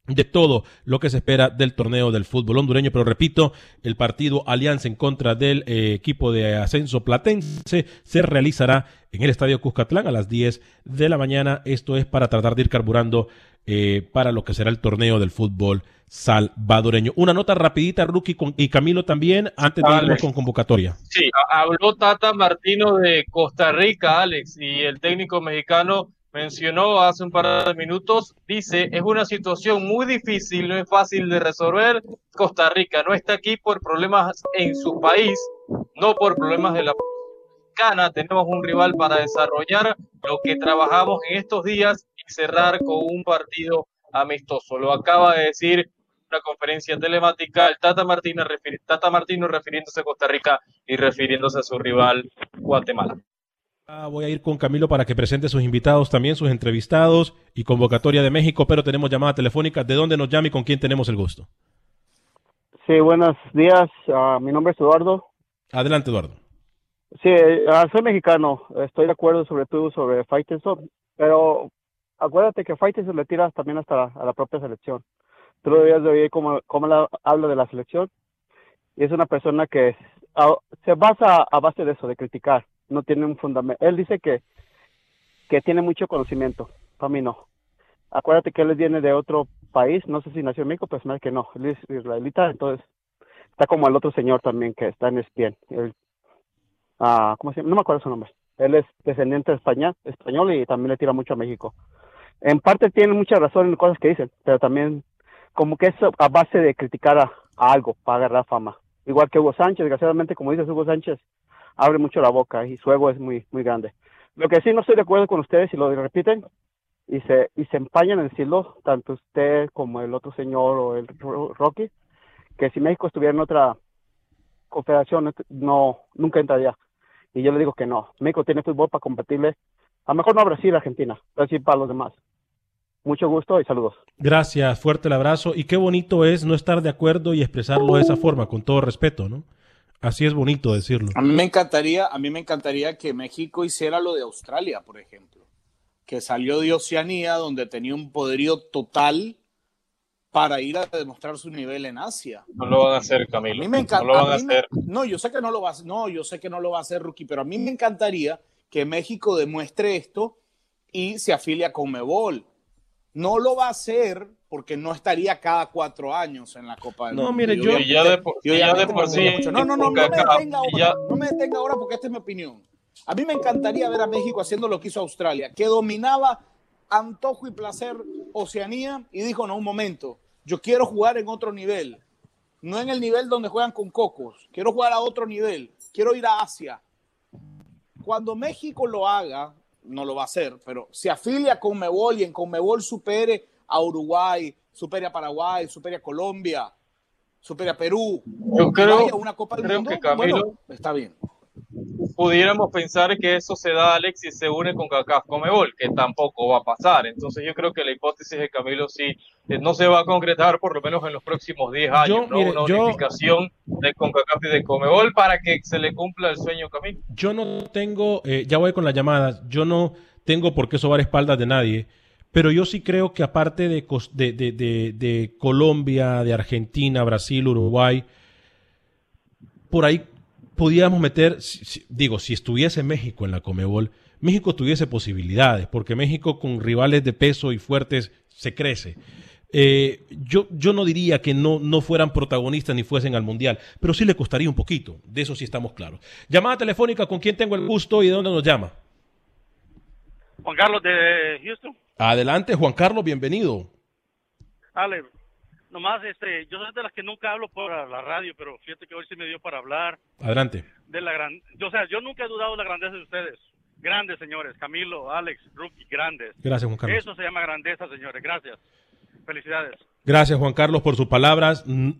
de todo lo que se espera del torneo del fútbol hondureño, pero repito, el partido Alianza en contra del eh, equipo de ascenso platense se realizará en el Estadio Cuscatlán a las 10 de la mañana. Esto es para tratar de ir carburando eh, para lo que será el torneo del fútbol salvadoreño. Una nota rapidita, Rookie con- y Camilo también, antes de Alex. irnos con convocatoria. Sí, ha- habló Tata Martino de Costa Rica, Alex, y el técnico mexicano mencionó hace un par de minutos, dice, es una situación muy difícil, no es fácil de resolver. Costa Rica no está aquí por problemas en su país, no por problemas de la Mexicana. Tenemos un rival para desarrollar lo que trabajamos en estos días y cerrar con un partido amistoso. Lo acaba de decir una conferencia telemática el Tata Martino, Tata Martino refiriéndose a Costa Rica y refiriéndose a su rival Guatemala. Ah, voy a ir con Camilo para que presente sus invitados también, sus entrevistados y convocatoria de México, pero tenemos llamada telefónica. ¿De dónde nos llama y con quién tenemos el gusto? Sí, buenos días. Ah, mi nombre es Eduardo. Adelante, Eduardo. Sí, ah, soy mexicano. Estoy de acuerdo sobre todo sobre Faitelson, pero acuérdate que Faitelson le tira también hasta la, a la propia selección. Tú lo debías de oír cómo, cómo la- habla de la selección. Y es una persona que se basa a base de eso, de criticar. No tiene un fundamento. Él dice que, que tiene mucho conocimiento. Para mí no. Acuérdate que él viene de otro país. No sé si nació en México, pero me hace que no. Él es israelita, entonces está como el otro señor también que está en ESPN. Él, ah, ¿cómo se llama? No me acuerdo su nombre. Él es descendiente de español y también le tira mucho a México. En parte tiene mucha razón en cosas que dicen, pero también como que es a base de criticar a, a algo para agarrar fama. Igual que Hugo Sánchez, desgraciadamente, como dices, Hugo Sánchez abre mucho la boca y su ego es muy, muy grande. Lo que sí no estoy de acuerdo con ustedes y lo repiten y se, y se empañan en decirlo, tanto usted como el otro señor o el Ro- Rocky, que si México estuviera en otra confederación, no, nunca entraría. Y yo le digo que no. México tiene fútbol para competirle, a lo mejor no a Brasil, Argentina, pero sí para los demás. Mucho gusto y saludos. Gracias, fuerte el abrazo. Y qué bonito es no estar de acuerdo y expresarlo de esa forma, con todo respeto, ¿no? Así es bonito decirlo. A mí me encantaría, a mí me encantaría que México hiciera lo de Australia, por ejemplo, que salió de Oceanía, donde tenía un poderío total para ir a demostrar su nivel en Asia. No lo van a hacer, Camilo. A mí me encanta. No lo van a a mí me- hacer. no, yo sé que no lo va a hacer. No, yo sé que no lo va a hacer, Rookie, pero a mí me encantaría que México demuestre esto y se afilie a Conmebol. No lo va a hacer porque no estaría cada cuatro años en la Copa del No, Mundo. mire, Y yo- obviamente- Y ya de por- y y ya de por sí. No, no, no, no me detenga ahora. ya- No me detenga ahora porque esta es mi opinión. A mí me encantaría ver a México haciendo lo que hizo Australia, que dominaba antojo y placer Oceanía y dijo, no, un momento, yo quiero jugar en otro nivel. no en el nivel donde juegan con cocos. Quiero jugar a otro nivel. Quiero ir a Asia. Cuando México lo haga, no lo va a hacer, pero se afilia con Mebol y en Conmebol supere a Uruguay, supere a Paraguay, supere a Colombia, supere a Perú. Yo creo, vaya una Copa del creo Mundo, que Camilo, bueno, está bien. Pudiéramos pensar que eso se da Alex y se une con CACAF Comebol, que tampoco va a pasar. Entonces yo creo que la hipótesis de Camilo sí eh, no se va a concretar por lo menos en los próximos 10 años, Yo, ¿no? mire, Una yo- unificación de CONCACAF y de Comebol para que se le cumpla el sueño Camilo. Yo no tengo, eh, ya voy con las llamadas, yo no tengo por qué sobar espaldas de nadie, pero yo sí creo que aparte de, de- de- de Colombia, de Argentina, Brasil, Uruguay, por ahí podíamos meter, digo, si estuviese México en la Comebol, México tuviese posibilidades, porque México con rivales de peso y fuertes se crece. Eh, yo, yo no diría que no, no fueran protagonistas ni fuesen al Mundial, pero sí le costaría un poquito, de eso sí estamos claros. Llamada telefónica, ¿con quién tengo el gusto y de dónde nos llama? Juan Carlos de Houston. Adelante, Juan Carlos, bienvenido. Ale, nomás, este, yo soy de las que nunca hablo por la radio, pero fíjate que hoy sí me dio para hablar Adelante. de la gran... Yo, o sea, yo nunca he dudado de la grandeza de ustedes. Grandes, señores. Camilo, Alex, Rookie, grandes. Gracias, Juan Carlos. Eso se llama grandeza, señores. Gracias. Felicidades. Gracias, Juan Carlos, por sus palabras. Mm,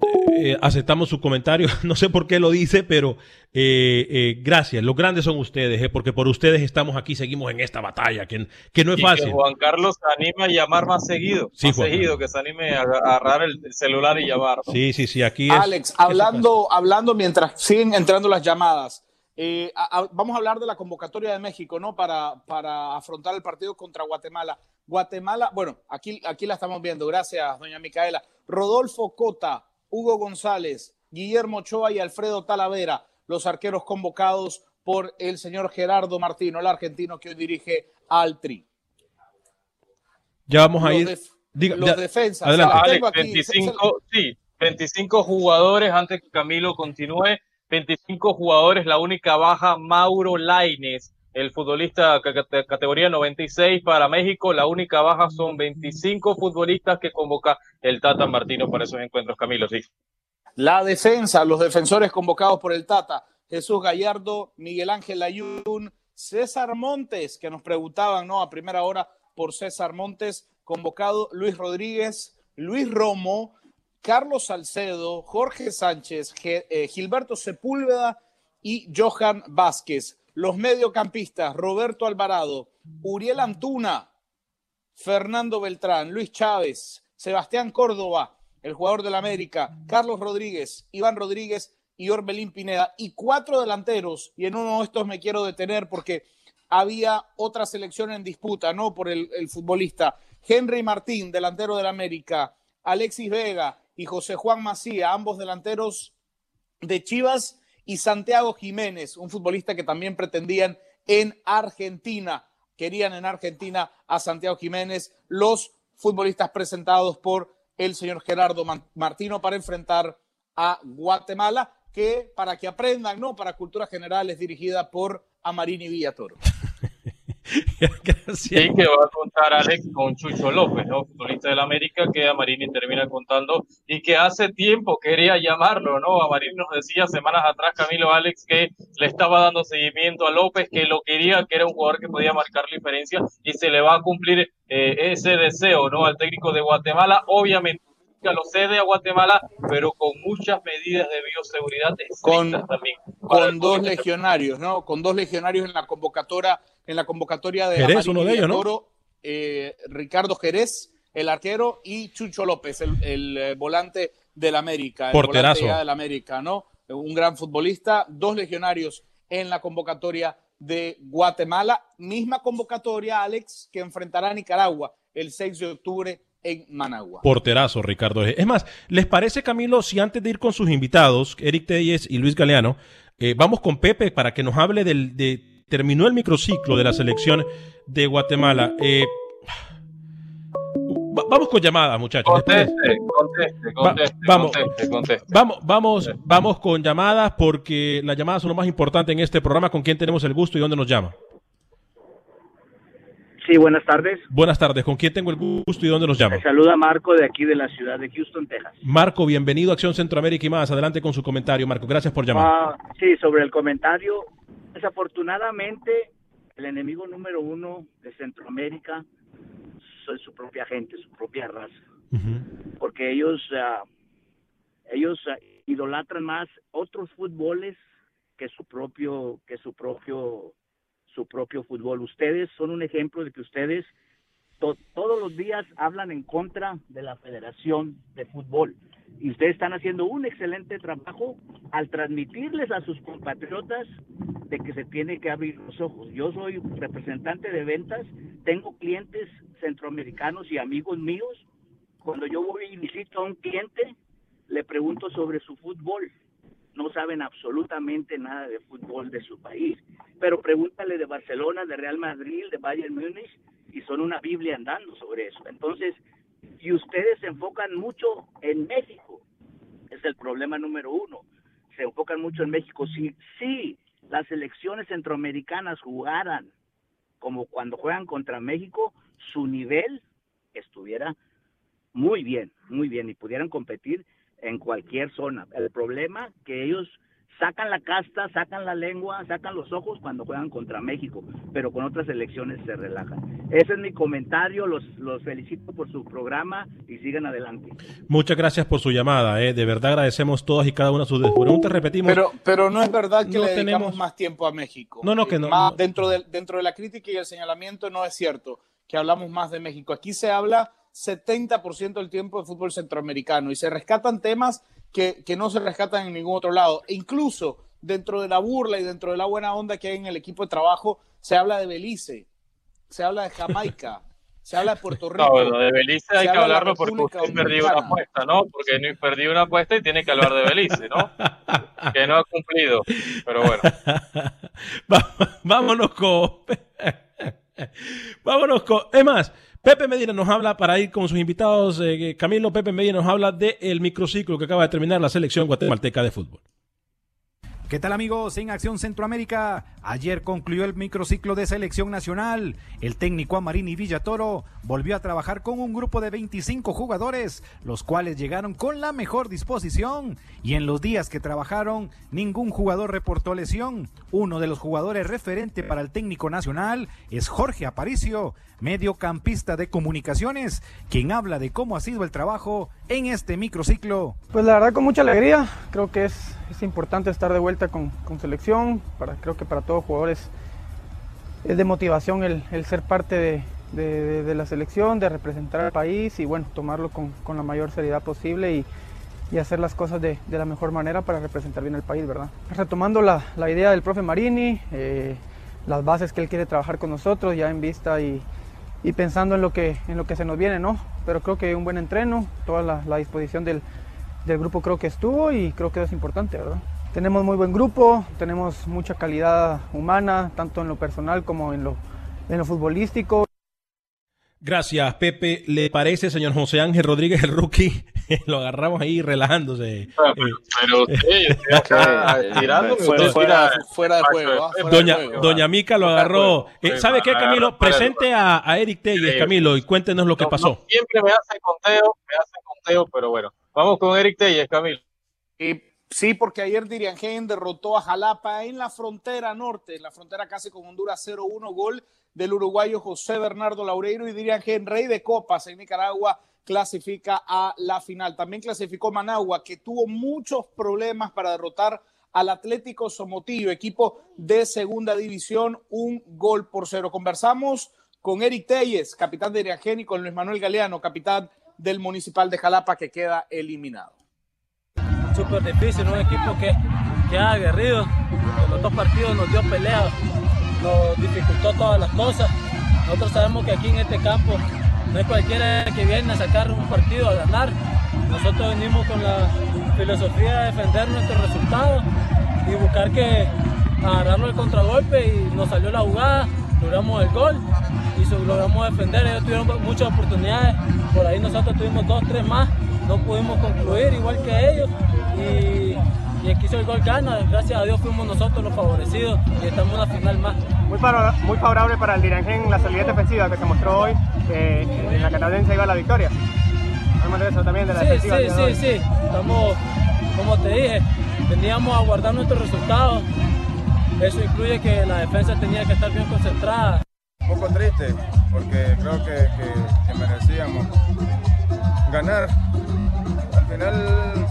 eh, aceptamos su comentario. <laughs> No sé por qué lo dice, pero eh, eh, gracias. Los grandes son ustedes, eh, porque por ustedes estamos aquí, seguimos en esta batalla, que, que no es Y fácil. que Juan Carlos se anime a llamar más seguido, Sí, más Juan seguido, que se anime a a agarrar el el celular y llamar. ¿no? Sí, sí, sí, aquí es. Alex, hablando, hablando mientras siguen entrando las llamadas, eh, a- a- vamos a hablar de la convocatoria de México, ¿no? Para, para afrontar el partido contra Guatemala. Guatemala, bueno, aquí, aquí la estamos viendo, gracias, doña Micaela. Rodolfo Cota, Hugo González, Guillermo Ochoa y Alfredo Talavera, los arqueros convocados por el señor Gerardo Martino, el argentino que hoy dirige al Tri. Ya vamos a Los ir. def- Diga- los ya- defensas, Adelante. ¿sabes? Alex, Tengo aquí- 25, sí, 25 jugadores antes que Camilo continúe. 25 jugadores, la única baja, Mauro Laines, el futbolista ca- ca- categoría 96 para México. La única baja son 25 futbolistas que convoca el Tata Martino para esos encuentros. Camilo, sí. La defensa, los defensores convocados por el Tata, Jesús Gallardo, Miguel Ángel Ayun, César Montes, que nos preguntaban, ¿no? A primera hora por César Montes, convocado Luis Rodríguez, Luis Romo, Carlos Salcedo, Jorge Sánchez, eh, Gilberto Sepúlveda y Johan Vázquez. Los mediocampistas, Roberto Alvarado, Uriel Antuna, Fernando Beltrán, Luis Chávez, Sebastián Córdoba, el jugador del América, Carlos Rodríguez, Iván Rodríguez y Orbelín Pineda. Y cuatro delanteros, y en uno de estos me quiero detener porque había otra selección en disputa, ¿no? Por el, el futbolista. Henry Martín, delantero del América, Alexis Vega y José Juan Macía, ambos delanteros de Chivas, y Santiago Jiménez, un futbolista que también pretendían en Argentina. Querían en Argentina a Santiago Jiménez, los futbolistas presentados por el señor Gerardo Martino para enfrentar a Guatemala, que para que aprendan, ¿no? Para cultura general es dirigida por Amarini Villatoro. <laughs> Sí, que va a contar Alex con Chucho López, ¿no? Futbolista del América que a Marini termina contando y que hace tiempo quería llamarlo, ¿no? A Marini nos decía semanas atrás Camilo Alex que le estaba dando seguimiento a López, que lo quería, que era un jugador que podía marcar la diferencia y se le va a cumplir eh, ese deseo, ¿no? Al técnico de Guatemala, obviamente que lo cede a Guatemala, pero con muchas medidas de bioseguridad estrictas también. Con dos legionarios, ¿no? Con dos legionarios en la convocatoria, en la convocatoria de Jerez, Amarini uno de ellos, ¿no? Villatoro, eh, Ricardo Jerez, el arquero, y Chucho López, el, el, eh, volante del América. El Porterazo. volante del América, ¿no? Un gran futbolista, dos legionarios en la convocatoria de Guatemala. Misma convocatoria, Alex, que enfrentará a Nicaragua el 6 de octubre en Managua. Porterazo, Ricardo. Es más, ¿les parece, Camilo, si antes de ir con sus invitados, Eric Telles y Luis Galeano, eh, vamos con Pepe para que nos hable del, de... Terminó el microciclo de la selección de Guatemala. Eh, va- vamos con llamadas, muchachos. Conteste, conteste, Va- conteste, vamos. conteste, conteste. Vamos, vamos, vamos con llamadas porque las llamadas son lo más importante en este programa. ¿Con quién tenemos el gusto y dónde nos llama? Sí, buenas tardes. Buenas tardes. ¿Con quién tengo el gusto y dónde los llamo? Me saluda Marco de aquí de la ciudad de Houston, Texas. Marco, bienvenido a Acción Centroamérica y más. Adelante con su comentario, Marco. Gracias por llamar. Ah, sí, sobre el comentario. Desafortunadamente, el enemigo número uno de Centroamérica es su propia gente, su propia raza. Porque ellos, ah, ellos ah, idolatran más otros fútboles que su propio, que su propio, su propio fútbol. Ustedes son un ejemplo de que ustedes to- todos los días hablan en contra de la Federación de Fútbol. Y ustedes están haciendo un excelente trabajo al transmitirles a sus compatriotas de que se tiene que abrir los ojos. Yo soy representante de ventas, tengo clientes centroamericanos y amigos míos. Cuando yo voy y visito a un cliente, le pregunto sobre su fútbol. No saben absolutamente nada de fútbol de su país. Pero pregúntale de Barcelona, de Real Madrid, de Bayern Múnich, y son una Biblia andando sobre eso. Entonces, y ustedes se enfocan mucho en México. Es el problema número uno. Se enfocan mucho en México. Si, si las elecciones centroamericanas jugaran como cuando juegan contra México, su nivel estuviera muy bien, muy bien, y pudieran competir en cualquier zona. El problema que ellos sacan la casta, sacan la lengua, sacan los ojos cuando juegan contra México, pero con otras elecciones se relajan. Ese es mi comentario, los, los felicito por su programa y sigan adelante. Muchas gracias por su llamada. eh. De verdad agradecemos todas y cada una de sus preguntas. Repetimos. Pero, pero no es verdad que No le dedicamos tenemos- más tiempo a México. No, no, que no. Más no. dentro, de, dentro de la crítica y el señalamiento no es cierto que hablamos más de México. Aquí se habla 70% del tiempo de fútbol centroamericano y se rescatan temas que, que no se rescatan en ningún otro lado. E incluso dentro de la burla y dentro de la buena onda que hay en el equipo de trabajo, se habla de Belice, se habla de Jamaica, <laughs> se habla de Puerto Rico. No, bueno, de Belice hay que hablarlo porque usted perdió una apuesta, ¿no? Porque perdió una apuesta y tiene que hablar de Belice, ¿no? <laughs> que no ha cumplido. Pero bueno. <laughs> Vámonos con. vámonos con. Es más, Pepe Medina nos habla, para ir con sus invitados, eh, Camilo Pepe Medina nos habla del microciclo que acaba de terminar la selección guatemalteca de fútbol. ¿Qué tal amigos? En Acción Centroamérica, ayer concluyó el microciclo de selección nacional. El técnico Amarini Villatoro volvió a trabajar con un grupo de 25 jugadores, los cuales llegaron con la mejor disposición y en los días que trabajaron ningún jugador reportó lesión. Uno de los jugadores referente para el técnico nacional es Jorge Aparicio, mediocampista de comunicaciones, quien habla de cómo ha sido el trabajo en este microciclo. Pues la verdad con mucha alegría, creo que es, es importante estar de vuelta con, con selección, para, creo que para todos jugadores es de motivación el, ser parte de- de la selección, de representar al país y bueno, tomarlo con, con la mayor seriedad posible y, y hacer las cosas de, de la mejor manera para representar bien al país, ¿verdad? Retomando la, la idea del profe Marini, eh, las bases que él quiere trabajar con nosotros ya en vista y, y pensando en lo que en lo que se nos viene, ¿no? Pero creo que un buen entreno, toda la, disposición del, del grupo creo que estuvo y creo que eso es importante, ¿verdad? Tenemos muy buen grupo, tenemos mucha calidad humana, tanto en lo personal como en lo, en lo futbolístico. Gracias, Pepe. ¿Le parece, señor José Ángel Rodríguez, el rookie? <laughs> Lo agarramos ahí relajándose. Pero usted, yo estoy acá tirando. Fuera- de juego, ¿ah? Fuera de Doña, juego. Doña Mica lo agarró. Eh, ¿Sabe qué, Camilo? Presente a, a Eric Telles. Camilo, y cuéntenos lo que pasó. no, siempre me hace conteo, me hace conteo, pero bueno. Vamos con Eric Telles, Camilo. Y sí, porque ayer Diriangén derrotó a Jalapa en la frontera norte, en la frontera casi con Honduras 0-1, gol del uruguayo José Bernardo Laureiro y Diriangén, rey de copas en Nicaragua, clasifica a la final. También clasificó Managua, que tuvo muchos problemas para derrotar al Atlético Somotillo, equipo de segunda división, un gol por cero. Conversamos con Eric Telles, capitán de Diriangén, y con Luis Manuel Galeano, capitán del Municipal de Jalapa, que queda eliminado. súper difícil, un equipo que, que ha aguerrido. En los dos partidos nos dio pelea, nos dificultó todas las cosas. Nosotros sabemos que aquí en este campo no es cualquiera que viene a sacar un partido a ganar. Nosotros venimos con la filosofía de defender nuestros resultados y buscar que agarrarlo el contragolpe y nos salió la jugada, logramos el gol y logramos defender. Ellos tuvieron muchas oportunidades, por ahí nosotros tuvimos dos, tres más, no pudimos concluir igual que ellos y y el que hizo el gol gana. Gracias a Dios fuimos nosotros los favorecidos y estamos en una final más. Muy, para, muy favorable para el Diranger la salida defensiva que se mostró hoy, que en la canadiense iba a la victoria. Hablamos de eso también, de la sí, defensiva. Sí, sí, sí, estamos, como te dije, teníamos a guardar nuestros resultados. Eso incluye que la defensa tenía que estar bien concentrada. Un poco triste, porque creo que, que, que merecíamos ganar. Al final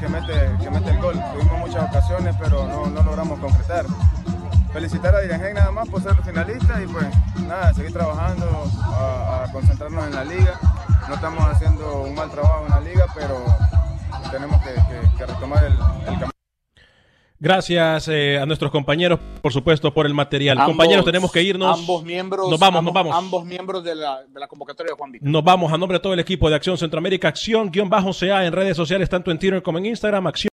que mete, que mete el gol. Tuvimos muchas ocasiones, pero no, no logramos concretar. Felicitar a Diragen nada más por ser finalista y pues nada, seguir trabajando, a, concentrarnos en la liga. No estamos haciendo un mal trabajo en la liga, pero tenemos que retomar el, el camino. Gracias eh, a nuestros compañeros, por supuesto, por el material. Ambos, compañeros, tenemos que irnos. Ambos miembros. Nos vamos, ambos, nos vamos. Ambos miembros de la, de la convocatoria de Juan Víctor. Nos vamos a nombre de todo el equipo de Acción Centroamérica, Acción-CA en redes sociales, tanto en Twitter como en Instagram, Acción.